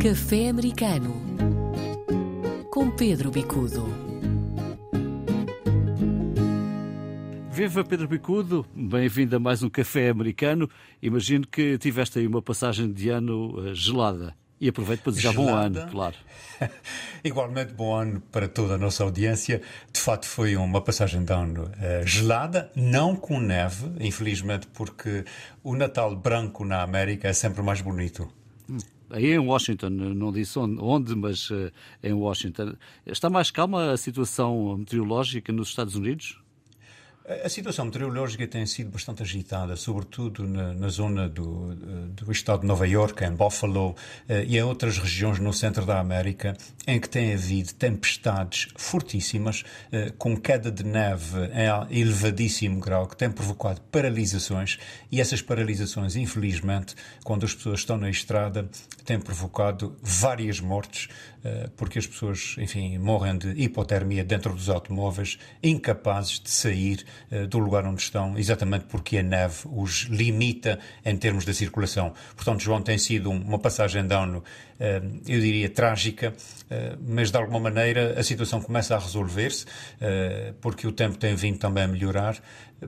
Café Americano com Pedro Bicudo. Viva Pedro Bicudo, bem-vindo a mais um Café Americano. Imagino que tiveste aí uma passagem de ano uh, gelada. E aproveito para desejar bom ano, claro. Igualmente bom ano para toda a nossa audiência. De facto, foi uma passagem de ano uh, gelada, não com neve, infelizmente, porque o Natal branco na América é sempre mais bonito. Aí em Washington, não disse onde, mas uh, em Washington. Está mais calma a situação meteorológica nos Estados Unidos? A situação meteorológica tem sido bastante agitada, sobretudo na, na zona do, do, estado de Nova Iorque, em Buffalo eh, e em outras regiões no centro da América, em que tem havido tempestades fortíssimas, eh, com queda de neve em elevadíssimo grau, que tem provocado paralisações e essas paralisações, infelizmente, quando as pessoas estão na estrada, têm provocado várias mortes, eh, porque as pessoas, enfim, morrem de hipotermia dentro dos automóveis, incapazes de sair do lugar onde estão, exatamente porque a neve os limita em termos da circulação. Portanto, João, tem sido uma passagem de ano, eh, eu diria, trágica, eh, mas de alguma maneira a situação começa a resolver-se, porque o tempo tem vindo também a melhorar,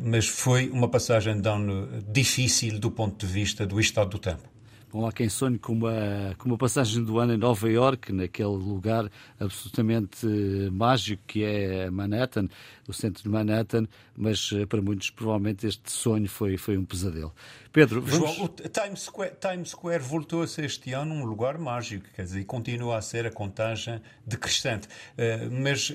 mas foi uma passagem de ano difícil do ponto de vista do estado do tempo. Bom, há quem sonhe com uma, com uma passagem do ano em Nova York, naquele lugar absolutamente mágico que é Manhattan, o centro de Manhattan, mas eh, para muitos provavelmente este sonho foi, foi um pesadelo. Pedro, vamos... João, o Times Square, Times Square voltou a ser este ano um lugar mágico, quer dizer, e continua a ser a contagem decrescente. Uh, mas,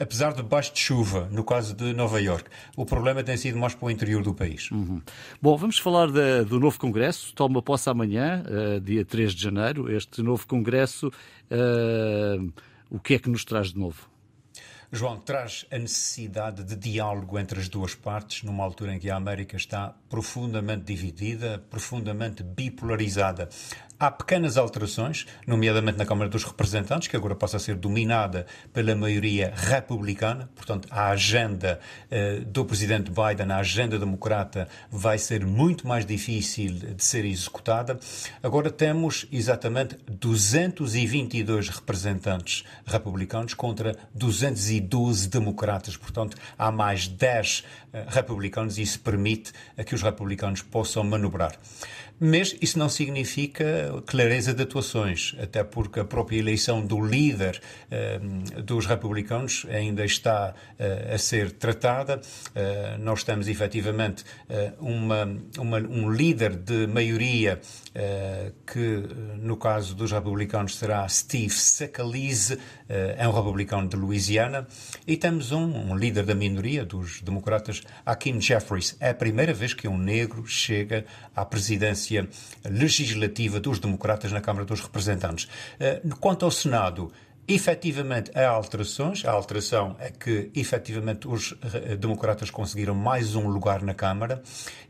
apesar de baixo de chuva, no caso de Nova York, o problema tem sido mais para o interior do país. Uhum. Bom, vamos falar do novo Congresso, toma posse amanhã, uh, dia 3 de janeiro. Este novo Congresso, uh, o que é que nos traz de novo? João, traz a necessidade de diálogo entre as duas partes, numa altura em que a América está profundamente dividida, profundamente bipolarizada. Há pequenas alterações, nomeadamente na Câmara dos Representantes, que agora passa a ser dominada pela maioria republicana, portanto, a agenda eh, do presidente Biden, a agenda democrata, vai ser muito mais difícil de ser executada. Agora temos exatamente 222 representantes republicanos contra 212 democratas, portanto, há mais 10 eh, republicanos e isso permite que os republicanos possam manobrar. Mas isso não significa clareza de atuações, até porque a própria eleição do líder uh, dos republicanos ainda está uh, a ser tratada. Uh, nós temos efetivamente uma, uma, um líder de maioria que, no caso dos republicanos, será Steve Scalise, é um republicano de Louisiana, e temos um, um líder da minoria dos democratas, Hakeem Jeffries. É a primeira vez que um negro chega à presidência legislativa dos democratas na Câmara dos Representantes. Eh, quanto ao Senado, Efetivamente, há alterações. A alteração é que, efetivamente, os eh, democratas conseguiram mais um lugar na Câmara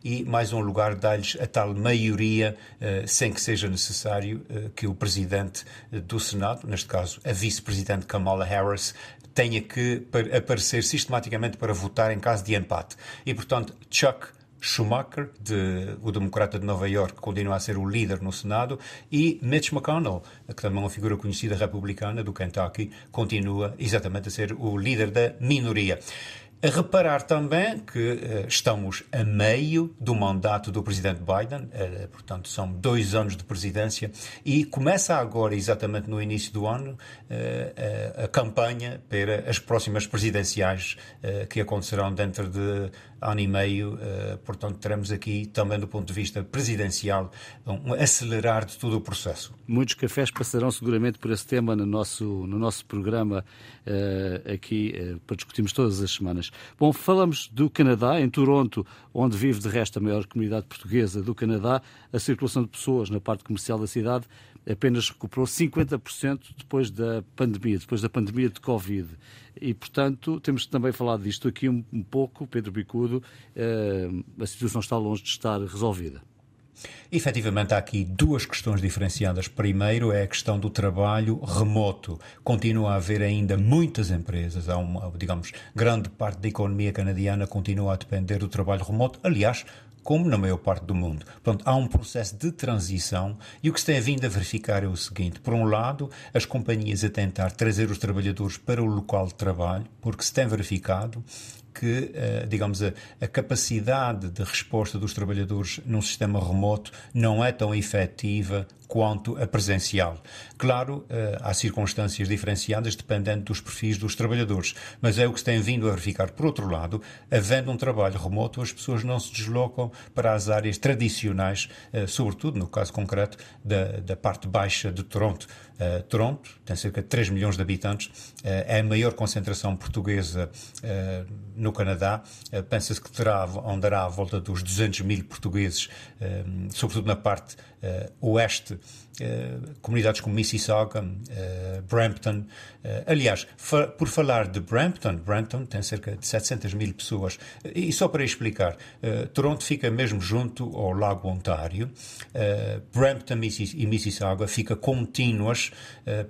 e mais um lugar dá-lhes a tal maioria, eh, sem que seja necessário que o presidente do Senado, neste caso a vice-presidente Kamala Harris, tenha que aparecer sistematicamente para votar em caso de empate. E, portanto, Chuck Schumacher, de, o democrata de Nova York, continua a ser o líder no Senado, e Mitch McConnell, que também é uma figura conhecida republicana do Kentucky, continua exatamente a ser o líder da minoria. A reparar também que uh, estamos a meio do mandato do presidente Biden, uh, portanto, são dois anos de presidência, e começa agora, exatamente no início do ano, uh, a campanha para as próximas presidenciais que acontecerão dentro de ano e meio. portanto, teremos aqui também, do ponto de vista presidencial, um acelerar de todo o processo. Muitos cafés passarão seguramente por esse tema no nosso, no nosso programa aqui, para discutirmos todas as semanas. Bom, falamos do Canadá, em Toronto, onde vive de resto a maior comunidade portuguesa do Canadá. A circulação de pessoas na parte comercial da cidade apenas recuperou 50% depois da pandemia, depois da pandemia de Covid. E, portanto, temos também falado disto aqui um, pouco, Pedro Bicudo, uh, a situação está longe de estar resolvida. Efetivamente, há aqui duas questões diferenciadas. Primeiro é a questão do trabalho remoto. Continua a haver ainda muitas empresas, há uma, digamos, grande parte da economia canadiana continua a depender do trabalho remoto. Aliás, como na maior parte do mundo. Portanto, há um processo de transição e o que se tem vindo a verificar é o seguinte: por um lado, as companhias a tentar trazer os trabalhadores para o local de trabalho, porque se tem verificado que, eh, digamos, a, a, capacidade de resposta dos trabalhadores num sistema remoto não é tão efetiva quanto a presencial. Claro, eh, há circunstâncias diferenciadas dependendo dos perfis dos trabalhadores, mas é o que se tem vindo a verificar. Por outro lado, havendo um trabalho remoto, as pessoas não se deslocam para as áreas tradicionais, eh, sobretudo no caso concreto da, da parte baixa de Toronto. Toronto tem cerca de 3 milhões de habitantes, é a maior concentração portuguesa uh, no Canadá. Pensa-se que terá, andará à volta dos 200 mil portugueses, sobretudo na parte oeste Uh, comunidades como Mississauga, uh, Brampton. Aliás, fa por falar de Brampton, Brampton tem cerca de 700 mil pessoas. E só para explicar, Toronto fica mesmo junto ao Lago Ontário. Brampton e Mississauga fica contínuas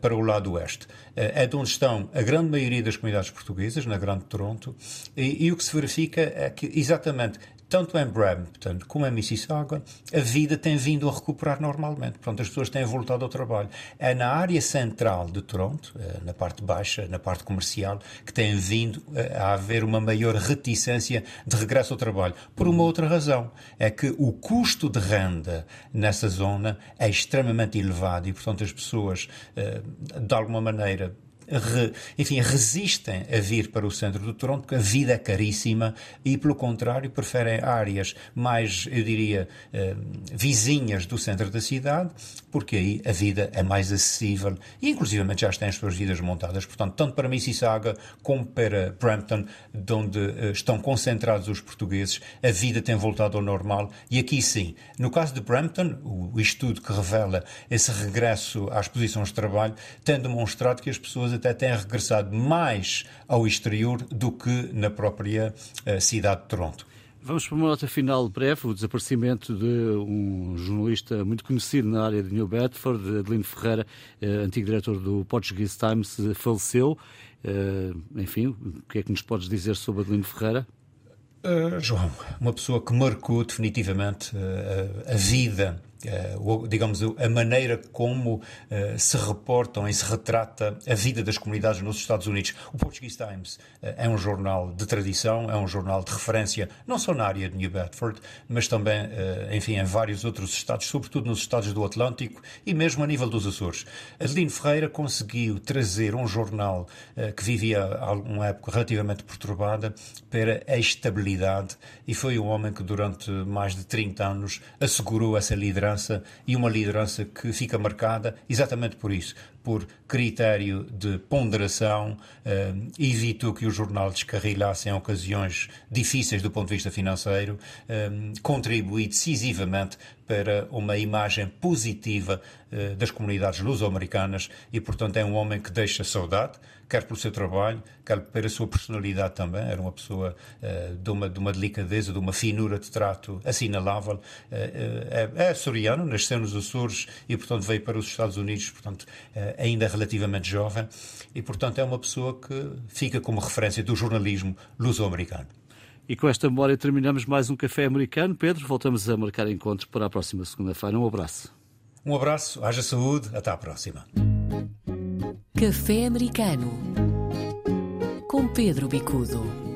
para o lado oeste. é de onde estão a grande maioria das comunidades portuguesas, na Grande Toronto, e, e o que se verifica é que exatamente tanto em Brampton como em Mississauga, a vida tem vindo a recuperar normalmente. Portanto, as pessoas têm voltado ao trabalho. É na área central de Toronto, eh, na parte baixa, na parte comercial, que tem vindo eh, a haver uma maior reticência de regresso ao trabalho. Por uma outra razão, é que o custo de renda nessa zona é extremamente elevado e, portanto, as pessoas, eh, de alguma maneira, re, enfim, resistem a vir para o centro do Toronto porque a vida é caríssima e, pelo contrário, preferem áreas mais, eu diria, eh, vizinhas do centro da cidade, porque aí a vida é mais acessível e, inclusivamente, já têm as suas vidas montadas. Portanto, tanto para Mississauga como para Brampton, de onde eh, estão concentrados os portugueses, a vida tem voltado ao normal e aqui sim. No caso de Brampton, o estudo que revela esse regresso às posições de trabalho tem demonstrado que as pessoas até têm regressado mais ao exterior do que na própria uh, cidade de Toronto. Vamos para uma nota final breve. O desaparecimento de um jornalista muito conhecido na área de New Bedford, Adelino Ferreira, eh, antigo diretor do Portuguese Times, faleceu. Eh, enfim, o que é que nos podes dizer sobre Adelino Ferreira? Uh, João, uma pessoa que marcou definitivamente uh, a vida Uh, digamos, a maneira como uh, se reportam e se retrata a vida das comunidades nos Estados Unidos. O Portuguese Times uh, é um jornal de tradição, é um jornal de referência, não só na área de New Bedford, mas também, enfim, em vários outros estados, sobretudo nos estados do Atlântico e mesmo a nível dos Açores. Adelino Ferreira conseguiu trazer um jornal que vivia uma época relativamente perturbada para a estabilidade e foi um homem que durante mais de 30 anos assegurou essa liderança liderança e uma liderança que fica marcada exatamente por isso, por critério de ponderação, eh, evitou que o jornal descarrilasse em ocasiões difíceis do ponto de vista financeiro, eh, contribui decisivamente para uma imagem positiva eh, das comunidades luso-americanas e, portanto, é um homem que deixa saudade, quer pelo seu trabalho, quer pela sua personalidade também. Era uma pessoa de, uma, de uma delicadeza, de uma finura de trato assinalável. É, é açoriano, nasceu nos Açores e, portanto, veio para os Estados Unidos, portanto, ainda relativamente jovem. E, portanto, é uma pessoa que fica como referência do jornalismo luso-americano. E com esta memória terminamos mais um Café Americano. Pedro, voltamos a marcar encontros para a próxima segunda-feira. Um abraço. Um abraço, haja saúde, até à próxima. Café Americano com Pedro Bicudo.